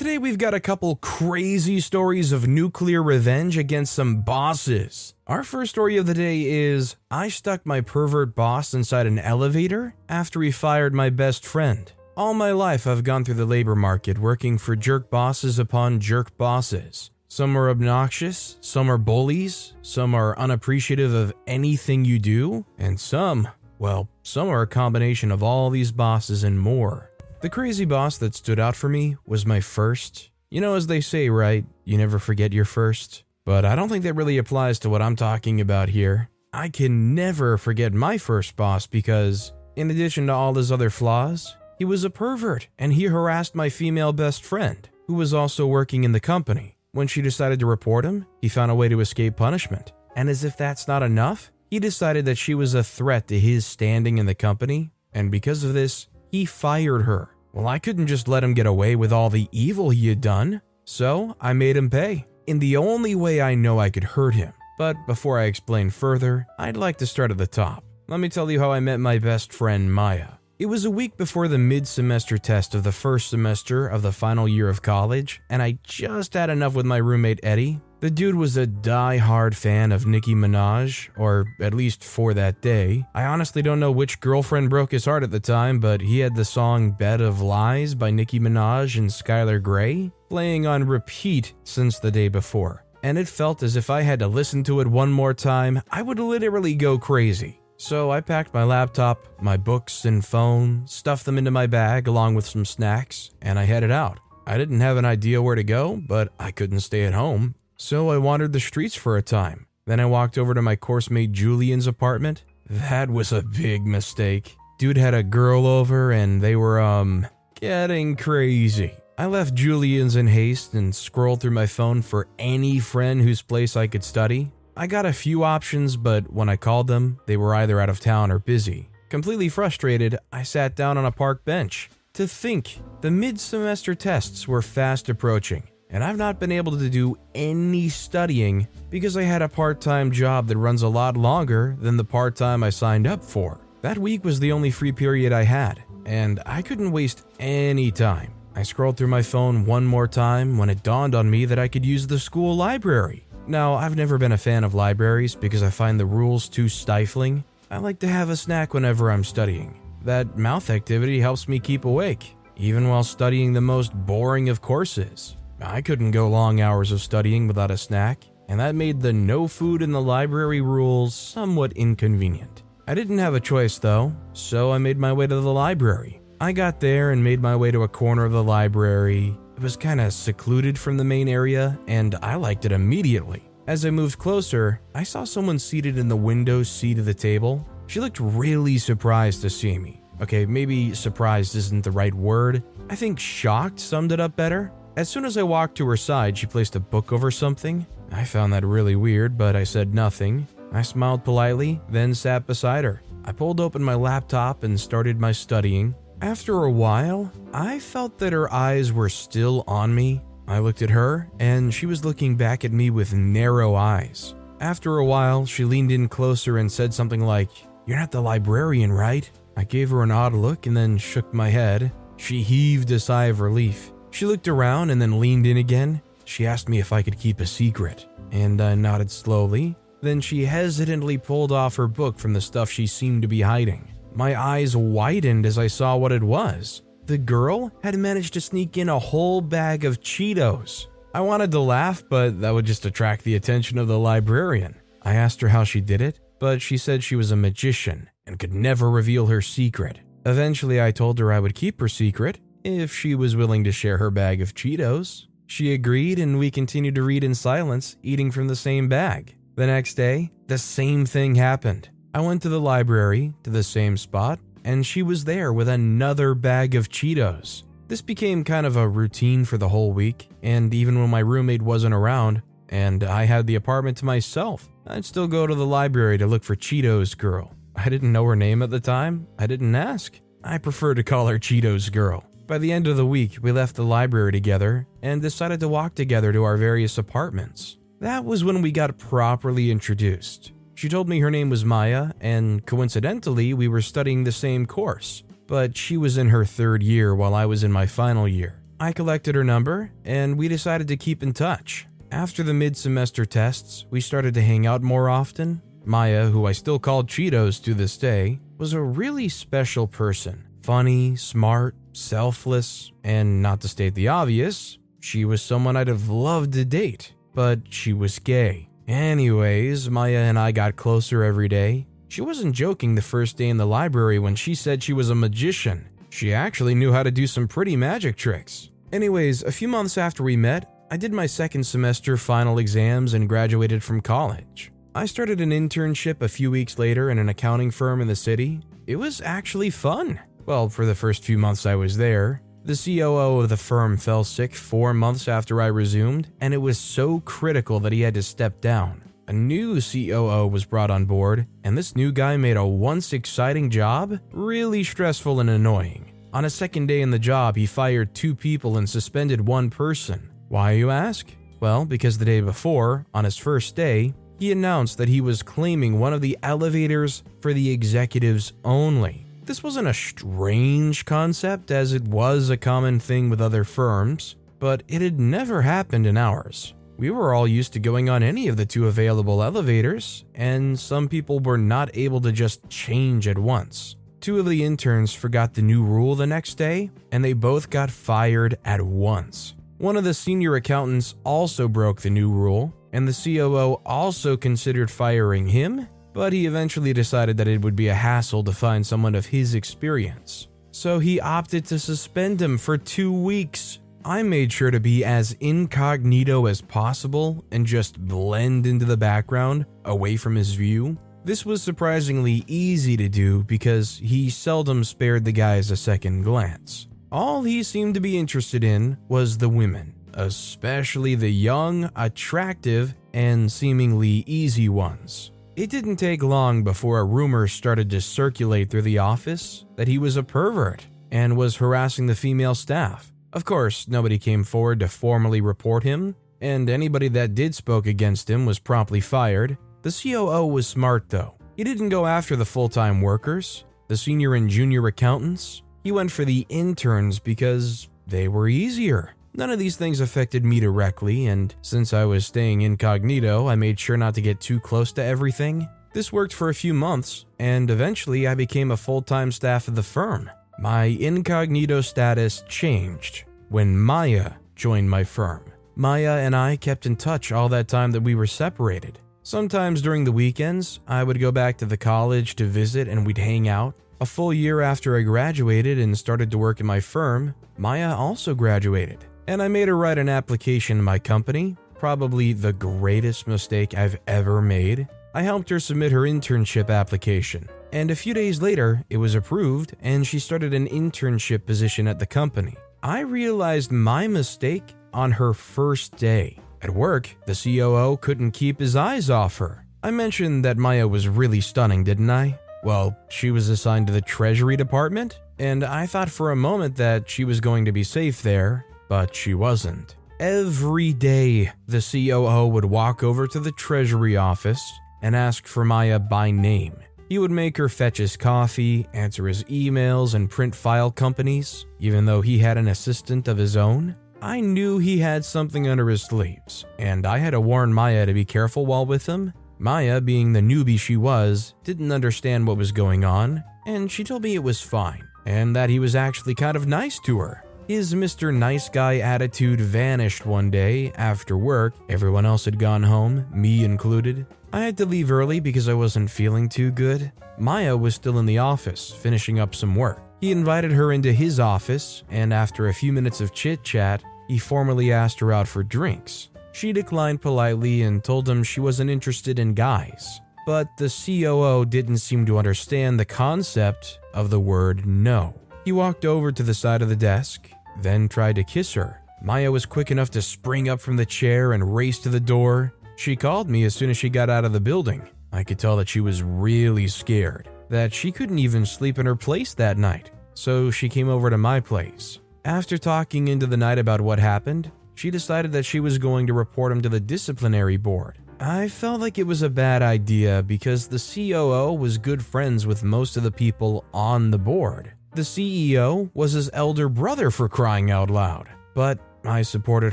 Today we've got a couple crazy stories of nuclear revenge against some bosses. Our first story of the day is I stuck my pervert boss inside an elevator after he fired my best friend. All my life I've gone through the labor market working for jerk bosses upon jerk bosses. Some are obnoxious, some are bullies, some are unappreciative of anything you do, and some, well, some are a combination of all these bosses and more. The crazy boss that stood out for me was my first. You know, as they say, right? You never forget your first. But I don't think that really applies to what I'm talking about here. I can never forget my first boss because, in addition to all his other flaws, he was a pervert and he harassed my female best friend, who was also working in the company. When she decided to report him, he found a way to escape punishment. And as if that's not enough, he decided that she was a threat to his standing in the company, and because of this, he fired her. Well, I couldn't just let him get away with all the evil he had done, so I made him pay, in the only way I know I could hurt him. But before I explain further, I'd like to start at the top. Let me tell you how I met my best friend Maya. It was a week before the mid semester test of the first semester of the final year of college, and I just had enough with my roommate Eddie. The dude was a die-hard fan of Nicki Minaj, or at least for that day. I honestly don't know which girlfriend broke his heart at the time, but he had the song Bed of Lies by Nicki Minaj and Skylar Grey playing on repeat since the day before. And it felt as if I had to listen to it one more time, I would literally go crazy. So I packed my laptop, my books, and phone, stuffed them into my bag along with some snacks, and I headed out. I didn't have an idea where to go, but I couldn't stay at home, so I wandered the streets for a time. Then I walked over to my course mate Julian's apartment. That was a big mistake. Dude had a girl over, and they were, um, getting crazy. I left Julian's in haste and scrolled through my phone for any friend whose place I could study. I got a few options, but when I called them, they were either out of town or busy. Completely frustrated, I sat down on a park bench. To think, the mid semester tests were fast approaching, and I've not been able to do any studying because I had a part time job that runs a lot longer than the part time I signed up for. That week was the only free period I had, and I couldn't waste any time. I scrolled through my phone one more time when it dawned on me that I could use the school library. Now, I've never been a fan of libraries because I find the rules too stifling. I like to have a snack whenever I'm studying. That mouth activity helps me keep awake, even while studying the most boring of courses. I couldn't go long hours of studying without a snack, and that made the no food in the library rules somewhat inconvenient. I didn't have a choice though, so I made my way to the library. I got there and made my way to a corner of the library, it was kind of secluded from the main area, and I liked it immediately. As I moved closer, I saw someone seated in the window seat of the table. She looked really surprised to see me. Okay, maybe surprised isn't the right word. I think shocked summed it up better. As soon as I walked to her side, she placed a book over something. I found that really weird, but I said nothing. I smiled politely, then sat beside her. I pulled open my laptop and started my studying. After a while, I felt that her eyes were still on me. I looked at her, and she was looking back at me with narrow eyes. After a while, she leaned in closer and said something like, You're not the librarian, right? I gave her an odd look and then shook my head. She heaved a sigh of relief. She looked around and then leaned in again. She asked me if I could keep a secret, and I nodded slowly. Then she hesitantly pulled off her book from the stuff she seemed to be hiding. My eyes widened as I saw what it was. The girl had managed to sneak in a whole bag of Cheetos. I wanted to laugh, but that would just attract the attention of the librarian. I asked her how she did it, but she said she was a magician and could never reveal her secret. Eventually, I told her I would keep her secret if she was willing to share her bag of Cheetos. She agreed, and we continued to read in silence, eating from the same bag. The next day, the same thing happened. I went to the library, to the same spot, and she was there with another bag of Cheetos. This became kind of a routine for the whole week, and even when my roommate wasn't around and I had the apartment to myself, I'd still go to the library to look for Cheetos Girl. I didn't know her name at the time, I didn't ask. I prefer to call her Cheetos Girl. By the end of the week, we left the library together and decided to walk together to our various apartments. That was when we got properly introduced. She told me her name was Maya, and coincidentally, we were studying the same course, but she was in her third year while I was in my final year. I collected her number, and we decided to keep in touch. After the mid semester tests, we started to hang out more often. Maya, who I still call Cheetos to this day, was a really special person. Funny, smart, selfless, and not to state the obvious, she was someone I'd have loved to date, but she was gay. Anyways, Maya and I got closer every day. She wasn't joking the first day in the library when she said she was a magician. She actually knew how to do some pretty magic tricks. Anyways, a few months after we met, I did my second semester final exams and graduated from college. I started an internship a few weeks later in an accounting firm in the city. It was actually fun. Well, for the first few months I was there. The COO of the firm fell sick four months after I resumed, and it was so critical that he had to step down. A new COO was brought on board, and this new guy made a once exciting job really stressful and annoying. On his second day in the job, he fired two people and suspended one person. Why, you ask? Well, because the day before, on his first day, he announced that he was claiming one of the elevators for the executives only. This wasn't a strange concept, as it was a common thing with other firms, but it had never happened in ours. We were all used to going on any of the two available elevators, and some people were not able to just change at once. Two of the interns forgot the new rule the next day, and they both got fired at once. One of the senior accountants also broke the new rule, and the COO also considered firing him, but he eventually decided that it would be a hassle to find someone of his experience. So he opted to suspend him for two weeks. I made sure to be as incognito as possible and just blend into the background, away from his view. This was surprisingly easy to do because he seldom spared the guys a second glance. All he seemed to be interested in was the women, especially the young, attractive, and seemingly easy ones. It didn't take long before a rumor started to circulate through the office that he was a pervert and was harassing the female staff. Of course, nobody came forward to formally report him, and anybody that did spoke against him was promptly fired. The COO was smart though. He didn't go after the full time workers, the senior and junior accountants, he went for the interns because they were easier. None of these things affected me directly, and since I was staying incognito, I made sure not to get too close to everything. This worked for a few months, and eventually I became a full time staff of the firm. My incognito status changed when Maya joined my firm. Maya and I kept in touch all that time that we were separated. Sometimes during the weekends, I would go back to the college to visit and we'd hang out. A full year after I graduated and started to work in my firm, Maya also graduated, and I made her write an application to my company, probably the greatest mistake I've ever made. I helped her submit her internship application, and a few days later, it was approved and she started an internship position at the company. I realized my mistake on her first day. At work, the COO couldn't keep his eyes off her. I mentioned that Maya was really stunning, didn't I? Well, she was assigned to the Treasury Department, and I thought for a moment that she was going to be safe there, but she wasn't. Every day, the COO would walk over to the Treasury office and ask for Maya by name. He would make her fetch his coffee, answer his emails, and print file companies, even though he had an assistant of his own. I knew he had something under his sleeves, and I had to warn Maya to be careful while with him Maya, being the newbie she was, didn't understand what was going on, and she told me it was fine, and that he was actually kind of nice to her. His Mr. Nice Guy attitude vanished one day after work. Everyone else had gone home, me included. I had to leave early because I wasn't feeling too good. Maya was still in the office, finishing up some work. He invited her into his office, and after a few minutes of chit chat, he formally asked her out for drinks. She declined politely and told him she wasn't interested in guys. But the COO didn't seem to understand the concept of the word no. He walked over to the side of the desk, then tried to kiss her. Maya was quick enough to spring up from the chair and race to the door. She called me as soon as she got out of the building. I could tell that she was really scared, that she couldn't even sleep in her place that night. So she came over to my place. After talking into the night about what happened, she decided that she was going to report him to the disciplinary board. I felt like it was a bad idea because the COO was good friends with most of the people on the board. The CEO was his elder brother for crying out loud, but I supported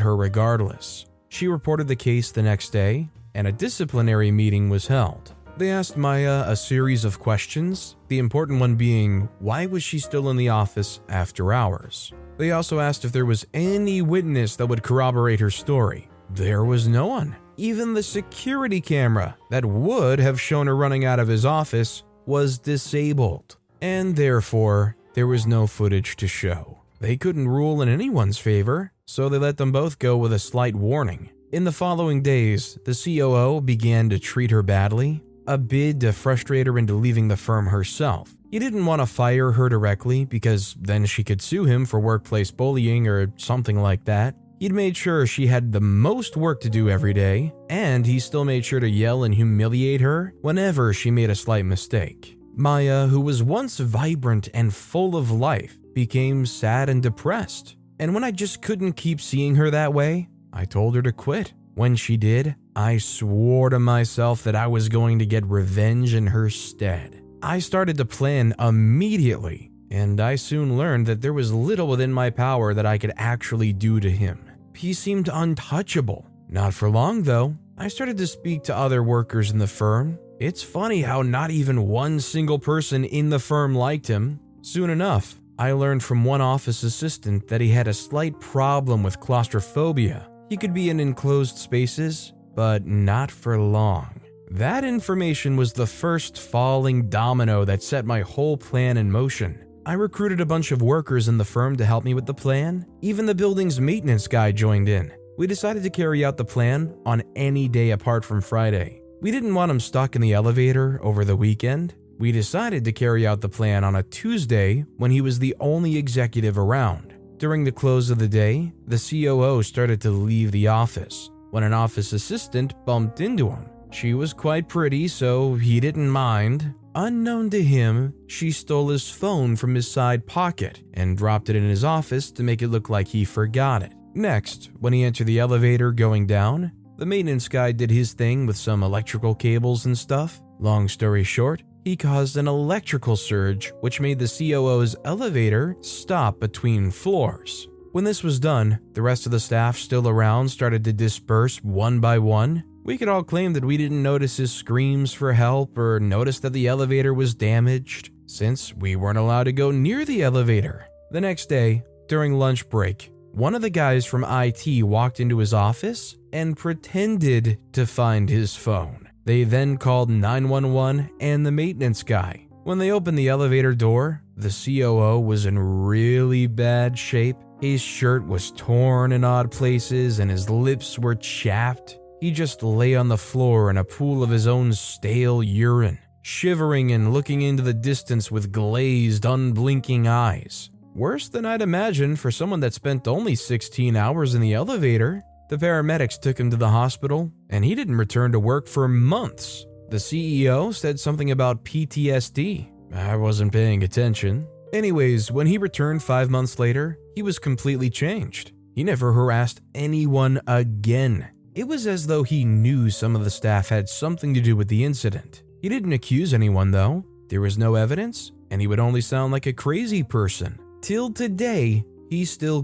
her regardless. She reported the case the next day, and a disciplinary meeting was held. They asked Maya a series of questions, the important one being why was she still in the office after hours? They also asked if there was any witness that would corroborate her story. There was no one. Even the security camera that would have shown her running out of his office was disabled, and therefore there was no footage to show. They couldn't rule in anyone's favor, so they let them both go with a slight warning. In the following days, the COO began to treat her badly, a bid to frustrate her into leaving the firm herself. He didn't want to fire her directly because then she could sue him for workplace bullying or something like that. He'd made sure she had the most work to do every day, and he still made sure to yell and humiliate her whenever she made a slight mistake. Maya, who was once vibrant and full of life, became sad and depressed. And when I just couldn't keep seeing her that way, I told her to quit. When she did, I swore to myself that I was going to get revenge in her stead. I started to plan immediately, and I soon learned that there was little within my power that I could actually do to him. He seemed untouchable. Not for long, though. I started to speak to other workers in the firm. It's funny how not even one single person in the firm liked him. Soon enough, I learned from one office assistant that he had a slight problem with claustrophobia. He could be in enclosed spaces, but not for long. That information was the first falling domino that set my whole plan in motion. I recruited a bunch of workers in the firm to help me with the plan. Even the building's maintenance guy joined in. We decided to carry out the plan on any day apart from Friday. We didn't want him stuck in the elevator over the weekend. We decided to carry out the plan on a Tuesday when he was the only executive around. During the close of the day, the COO started to leave the office when an office assistant bumped into him. She was quite pretty, so he didn't mind. Unknown to him, she stole his phone from his side pocket and dropped it in his office to make it look like he forgot it. Next, when he entered the elevator going down, the maintenance guy did his thing with some electrical cables and stuff. Long story short, he caused an electrical surge, which made the COO's elevator stop between floors. When this was done, the rest of the staff still around started to disperse one by one. We could all claim that we didn't notice his screams for help or notice that the elevator was damaged, since we weren't allowed to go near the elevator. The next day, during lunch break, one of the guys from IT walked into his office and pretended to find his phone. They then called 911 and the maintenance guy. When they opened the elevator door, the COO was in really bad shape his shirt was torn in odd places and his lips were chapped. He just lay on the floor in a pool of his own stale urine, shivering and looking into the distance with glazed, unblinking eyes. Worse than I'd imagined for someone that spent only 16 hours in the elevator. The paramedics took him to the hospital, and he didn't return to work for months. The CEO said something about PTSD. I wasn't paying attention. Anyways, when he returned five months later, he was completely changed. He never harassed anyone again. It was as though he knew some of the staff had something to do with the incident. He didn't accuse anyone, though. There was no evidence, and he would only sound like a crazy person. Till today, he's still.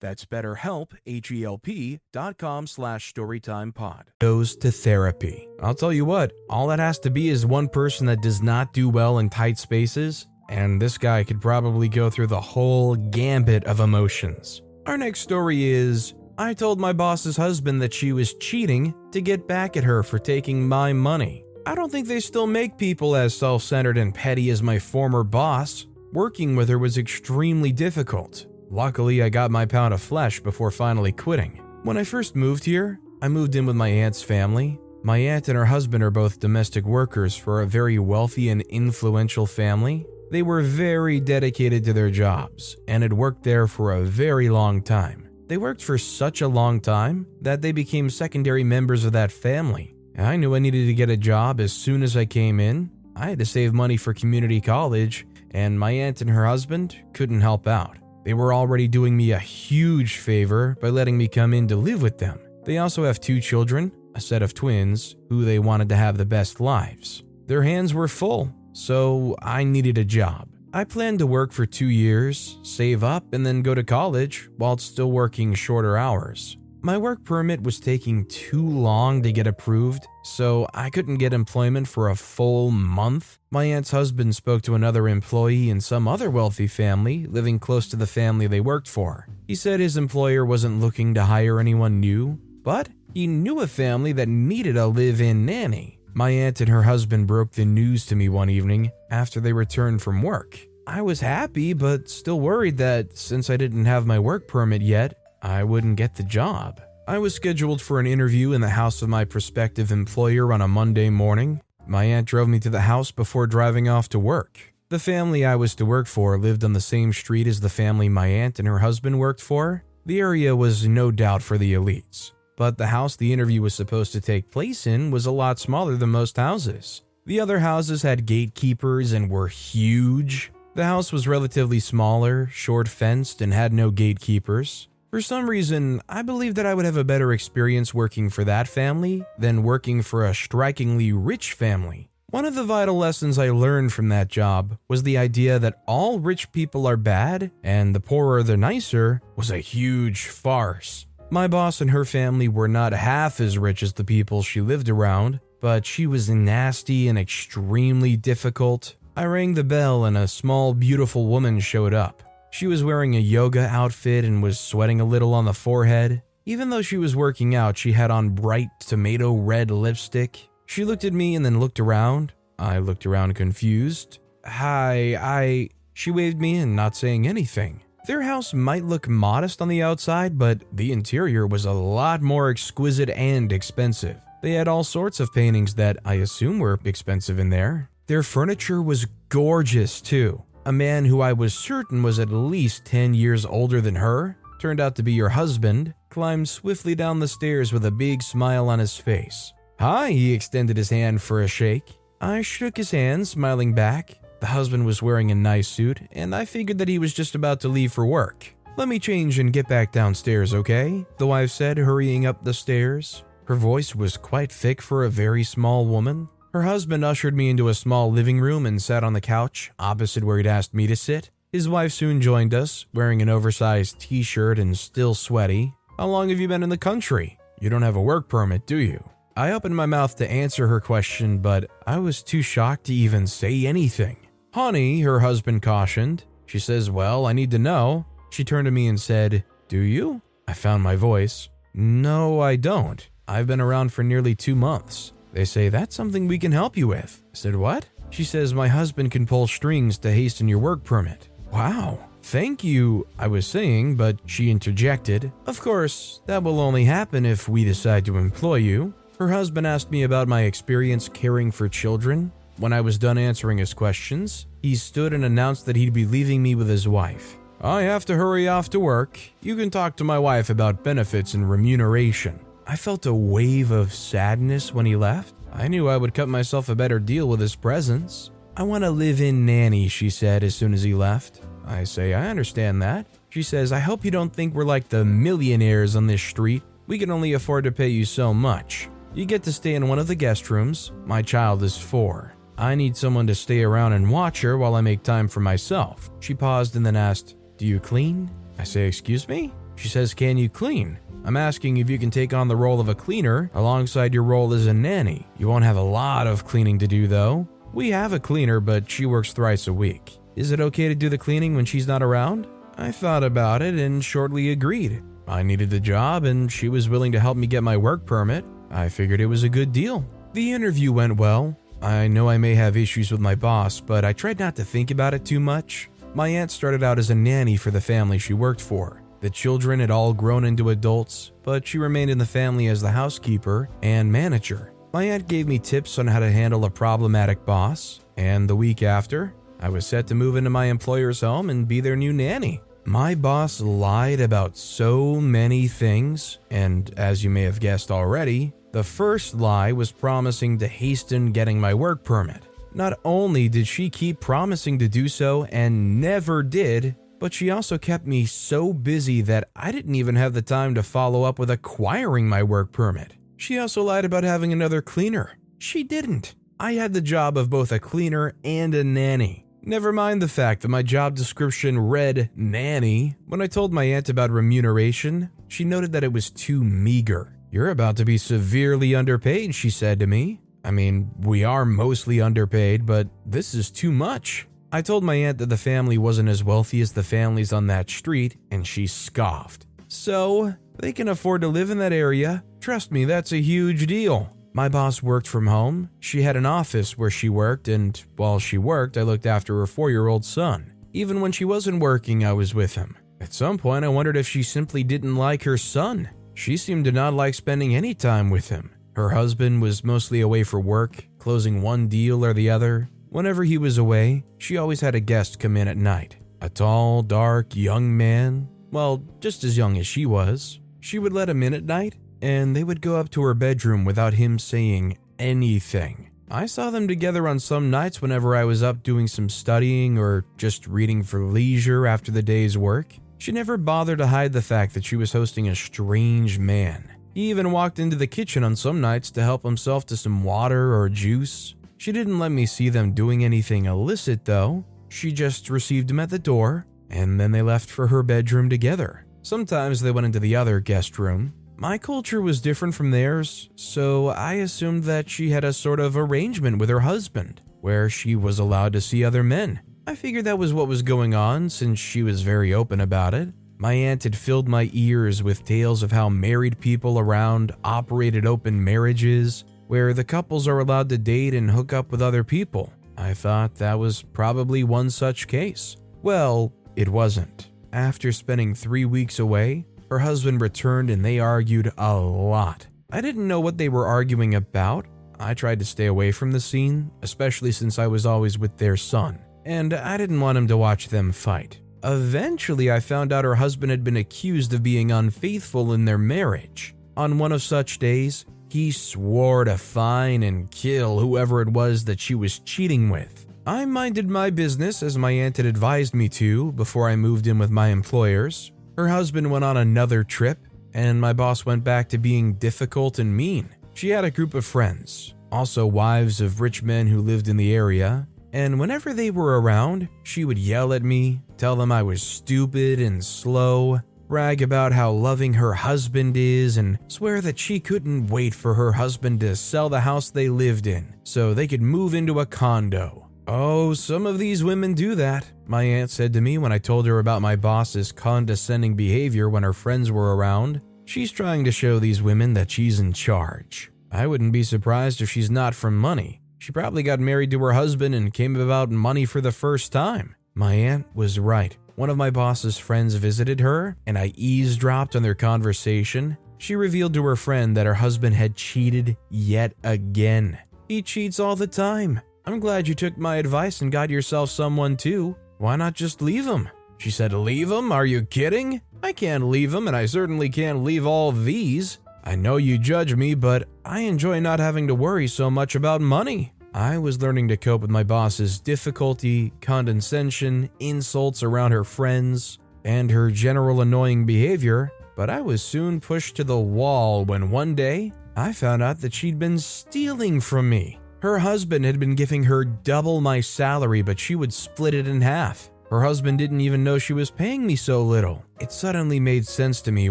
That's betterhelp, H-E-L-P dot com slash storytimepod. Goes to therapy. I'll tell you what, all that has to be is one person that does not do well in tight spaces, and this guy could probably go through the whole gambit of emotions. Our next story is I told my boss's husband that she was cheating to get back at her for taking my money. I don't think they still make people as self centered and petty as my former boss. Working with her was extremely difficult. Luckily, I got my pound of flesh before finally quitting. When I first moved here, I moved in with my aunt's family. My aunt and her husband are both domestic workers for a very wealthy and influential family. They were very dedicated to their jobs and had worked there for a very long time. They worked for such a long time that they became secondary members of that family. I knew I needed to get a job as soon as I came in. I had to save money for community college, and my aunt and her husband couldn't help out. They were already doing me a huge favor by letting me come in to live with them. They also have two children, a set of twins, who they wanted to have the best lives. Their hands were full, so I needed a job. I planned to work for two years, save up, and then go to college while still working shorter hours. My work permit was taking too long to get approved, so I couldn't get employment for a full month. My aunt's husband spoke to another employee in some other wealthy family living close to the family they worked for. He said his employer wasn't looking to hire anyone new, but he knew a family that needed a live in nanny. My aunt and her husband broke the news to me one evening after they returned from work. I was happy, but still worried that since I didn't have my work permit yet, I wouldn't get the job. I was scheduled for an interview in the house of my prospective employer on a Monday morning. My aunt drove me to the house before driving off to work. The family I was to work for lived on the same street as the family my aunt and her husband worked for. The area was no doubt for the elites, but the house the interview was supposed to take place in was a lot smaller than most houses. The other houses had gatekeepers and were huge. The house was relatively smaller, short fenced, and had no gatekeepers. For some reason, I believed that I would have a better experience working for that family than working for a strikingly rich family. One of the vital lessons I learned from that job was the idea that all rich people are bad and the poorer the nicer was a huge farce. My boss and her family were not half as rich as the people she lived around, but she was nasty and extremely difficult. I rang the bell and a small, beautiful woman showed up. She was wearing a yoga outfit and was sweating a little on the forehead. Even though she was working out, she had on bright tomato red lipstick. She looked at me and then looked around. I looked around confused. Hi, I. She waved me in, not saying anything. Their house might look modest on the outside, but the interior was a lot more exquisite and expensive. They had all sorts of paintings that I assume were expensive in there. Their furniture was gorgeous too. A man who I was certain was at least 10 years older than her turned out to be your husband, climbed swiftly down the stairs with a big smile on his face. Hi, he extended his hand for a shake. I shook his hand, smiling back. The husband was wearing a nice suit, and I figured that he was just about to leave for work. Let me change and get back downstairs, okay? The wife said, hurrying up the stairs. Her voice was quite thick for a very small woman. Her husband ushered me into a small living room and sat on the couch, opposite where he'd asked me to sit. His wife soon joined us, wearing an oversized t shirt and still sweaty. How long have you been in the country? You don't have a work permit, do you? I opened my mouth to answer her question, but I was too shocked to even say anything. Honey, her husband cautioned. She says, Well, I need to know. She turned to me and said, Do you? I found my voice. No, I don't. I've been around for nearly two months. They say that's something we can help you with. I said, What? She says, My husband can pull strings to hasten your work permit. Wow. Thank you, I was saying, but she interjected. Of course, that will only happen if we decide to employ you. Her husband asked me about my experience caring for children. When I was done answering his questions, he stood and announced that he'd be leaving me with his wife. I have to hurry off to work. You can talk to my wife about benefits and remuneration. I felt a wave of sadness when he left. I knew I would cut myself a better deal with his presence. I want to live in nanny, she said as soon as he left. I say, I understand that. She says, I hope you don't think we're like the millionaires on this street. We can only afford to pay you so much. You get to stay in one of the guest rooms. My child is four. I need someone to stay around and watch her while I make time for myself. She paused and then asked, Do you clean? I say, Excuse me? She says, Can you clean? I'm asking if you can take on the role of a cleaner alongside your role as a nanny. You won't have a lot of cleaning to do though. We have a cleaner, but she works thrice a week. Is it okay to do the cleaning when she's not around? I thought about it and shortly agreed. I needed the job and she was willing to help me get my work permit. I figured it was a good deal. The interview went well. I know I may have issues with my boss, but I tried not to think about it too much. My aunt started out as a nanny for the family she worked for. The children had all grown into adults, but she remained in the family as the housekeeper and manager. My aunt gave me tips on how to handle a problematic boss, and the week after, I was set to move into my employer's home and be their new nanny. My boss lied about so many things, and as you may have guessed already, the first lie was promising to hasten getting my work permit. Not only did she keep promising to do so and never did, but she also kept me so busy that I didn't even have the time to follow up with acquiring my work permit. She also lied about having another cleaner. She didn't. I had the job of both a cleaner and a nanny. Never mind the fact that my job description read nanny. When I told my aunt about remuneration, she noted that it was too meager. You're about to be severely underpaid, she said to me. I mean, we are mostly underpaid, but this is too much. I told my aunt that the family wasn't as wealthy as the families on that street, and she scoffed. So, they can afford to live in that area. Trust me, that's a huge deal. My boss worked from home. She had an office where she worked, and while she worked, I looked after her four year old son. Even when she wasn't working, I was with him. At some point, I wondered if she simply didn't like her son. She seemed to not like spending any time with him. Her husband was mostly away for work, closing one deal or the other. Whenever he was away, she always had a guest come in at night. A tall, dark, young man, well, just as young as she was. She would let him in at night, and they would go up to her bedroom without him saying anything. I saw them together on some nights whenever I was up doing some studying or just reading for leisure after the day's work. She never bothered to hide the fact that she was hosting a strange man. He even walked into the kitchen on some nights to help himself to some water or juice. She didn't let me see them doing anything illicit, though. She just received him at the door, and then they left for her bedroom together. Sometimes they went into the other guest room. My culture was different from theirs, so I assumed that she had a sort of arrangement with her husband, where she was allowed to see other men. I figured that was what was going on since she was very open about it. My aunt had filled my ears with tales of how married people around operated open marriages, where the couples are allowed to date and hook up with other people. I thought that was probably one such case. Well, it wasn't. After spending three weeks away, her husband returned and they argued a lot. I didn't know what they were arguing about. I tried to stay away from the scene, especially since I was always with their son and I didn't want him to watch them fight. Eventually, I found out her husband had been accused of being unfaithful in their marriage. On one of such days, he swore to find and kill whoever it was that she was cheating with. I minded my business as my aunt had advised me to before I moved in with my employers. Her husband went on another trip, and my boss went back to being difficult and mean. She had a group of friends, also wives of rich men who lived in the area, and whenever they were around, she would yell at me, tell them I was stupid and slow, brag about how loving her husband is, and swear that she couldn't wait for her husband to sell the house they lived in so they could move into a condo. Oh, some of these women do that, my aunt said to me when I told her about my boss's condescending behavior when her friends were around. She's trying to show these women that she's in charge. I wouldn't be surprised if she's not from money. She probably got married to her husband and came about money for the first time. My aunt was right. One of my boss's friends visited her, and I eavesdropped on their conversation. She revealed to her friend that her husband had cheated yet again. He cheats all the time. I'm glad you took my advice and got yourself someone too. Why not just leave him? She said, Leave him? Are you kidding? I can't leave him, and I certainly can't leave all these. I know you judge me, but I enjoy not having to worry so much about money. I was learning to cope with my boss's difficulty, condescension, insults around her friends, and her general annoying behavior, but I was soon pushed to the wall when one day I found out that she'd been stealing from me. Her husband had been giving her double my salary, but she would split it in half. Her husband didn't even know she was paying me so little. It suddenly made sense to me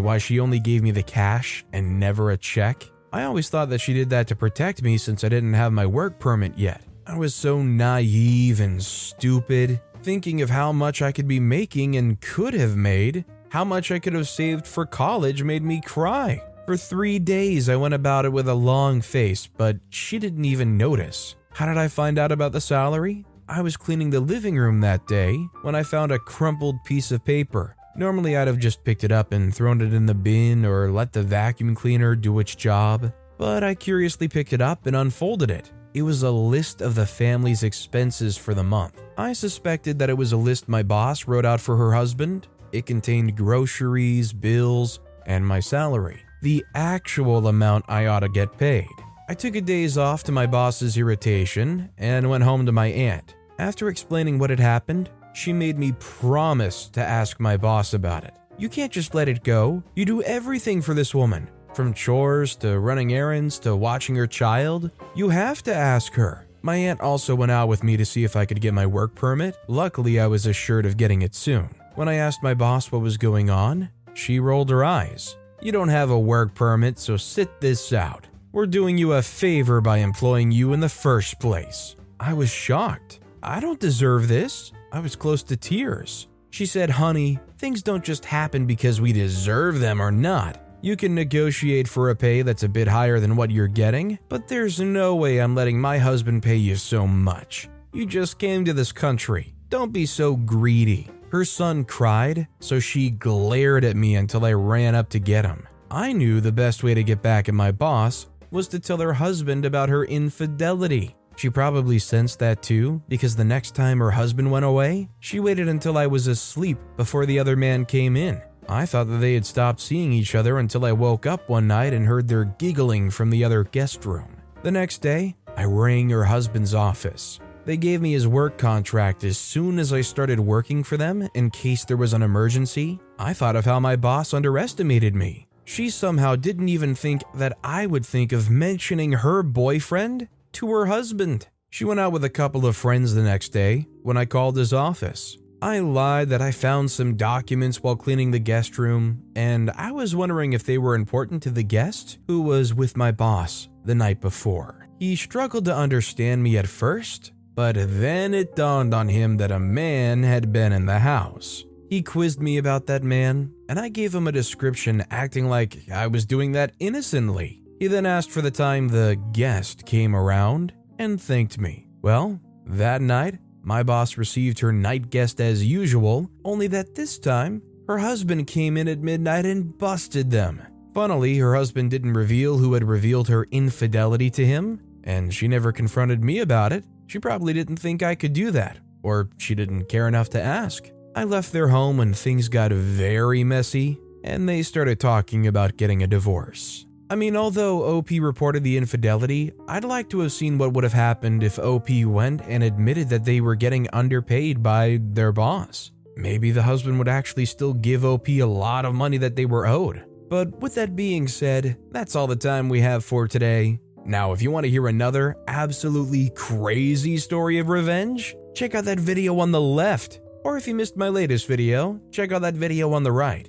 why she only gave me the cash and never a check. I always thought that she did that to protect me since I didn't have my work permit yet. I was so naive and stupid, thinking of how much I could be making and could have made. How much I could have saved for college made me cry. For three days, I went about it with a long face, but she didn't even notice. How did I find out about the salary? I was cleaning the living room that day when I found a crumpled piece of paper. Normally, I'd have just picked it up and thrown it in the bin or let the vacuum cleaner do its job, but I curiously picked it up and unfolded it. It was a list of the family's expenses for the month. I suspected that it was a list my boss wrote out for her husband. It contained groceries, bills, and my salary, the actual amount I ought to get paid. I took a days off to my boss's irritation and went home to my aunt. After explaining what had happened, she made me promise to ask my boss about it. You can't just let it go. You do everything for this woman. From chores to running errands to watching her child, you have to ask her. My aunt also went out with me to see if I could get my work permit. Luckily, I was assured of getting it soon. When I asked my boss what was going on, she rolled her eyes. You don't have a work permit, so sit this out. We're doing you a favor by employing you in the first place. I was shocked. I don't deserve this. I was close to tears. She said, Honey, things don't just happen because we deserve them or not. You can negotiate for a pay that's a bit higher than what you're getting, but there's no way I'm letting my husband pay you so much. You just came to this country. Don't be so greedy. Her son cried, so she glared at me until I ran up to get him. I knew the best way to get back at my boss was to tell her husband about her infidelity. She probably sensed that too, because the next time her husband went away, she waited until I was asleep before the other man came in. I thought that they had stopped seeing each other until I woke up one night and heard their giggling from the other guest room. The next day, I rang her husband's office. They gave me his work contract as soon as I started working for them in case there was an emergency. I thought of how my boss underestimated me. She somehow didn't even think that I would think of mentioning her boyfriend to her husband. She went out with a couple of friends the next day when I called his office. I lied that I found some documents while cleaning the guest room, and I was wondering if they were important to the guest who was with my boss the night before. He struggled to understand me at first, but then it dawned on him that a man had been in the house. He quizzed me about that man, and I gave him a description acting like I was doing that innocently. He then asked for the time the guest came around and thanked me. Well, that night, my boss received her night guest as usual, only that this time, her husband came in at midnight and busted them. Funnily, her husband didn't reveal who had revealed her infidelity to him, and she never confronted me about it. She probably didn't think I could do that, or she didn't care enough to ask. I left their home when things got very messy, and they started talking about getting a divorce. I mean, although OP reported the infidelity, I'd like to have seen what would have happened if OP went and admitted that they were getting underpaid by their boss. Maybe the husband would actually still give OP a lot of money that they were owed. But with that being said, that's all the time we have for today. Now, if you want to hear another absolutely crazy story of revenge, check out that video on the left. Or if you missed my latest video, check out that video on the right.